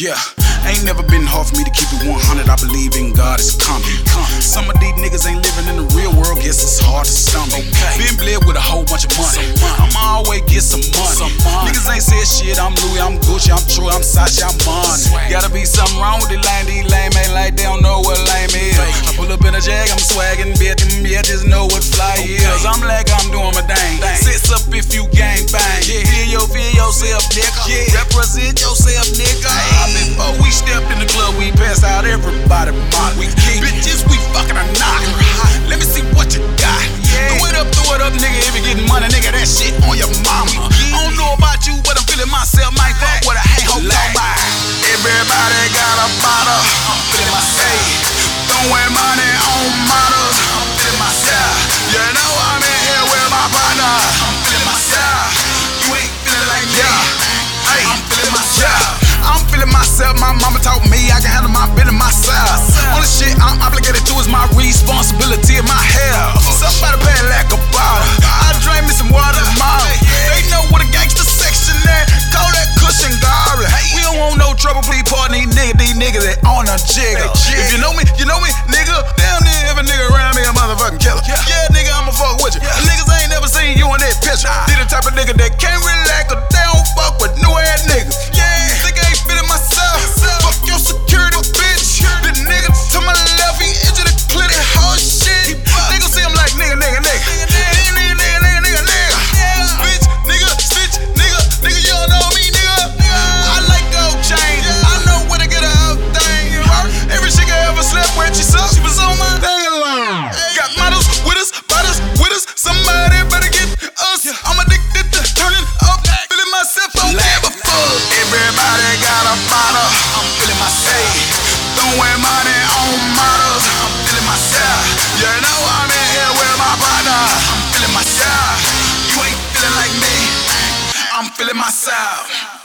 Yeah, ain't never been hard for me to keep it 100. I believe in God, it's coming. Said shit, I'm Louis, I'm Gucci, I'm Troy, I'm Sachi, I'm money. Gotta be something wrong with the lame, these lame ain't like they don't know what lame is. I pull up in a jag, I'm swagging, bet them yeah, just know what fly is. I'm like I'm doing my thing. Sits up if you gang bang. Feel your, feel yourself, nigga. Represent yourself, nigga. I Before we stepped in the club, we passed out everybody myself. My mama taught me I can handle my business myself. Only shit I'm obligated to is my responsibility and my health. Somebody pay like a bottle. I drink me some water tomorrow. They know what a gangster section at. Call that cushion garbage. We don't want no trouble, please pardon these niggas. These niggas that on a jigger. If you know me, you know me, nigga. Damn near every nigga around me a motherfucking killer. Yeah, nigga, I'ma fuck with you. Niggas ain't never seen you in that picture. They the type of nigga that can't relax I'm in here with my partner. I'm feeling myself. You ain't feeling like me. I'm feeling myself.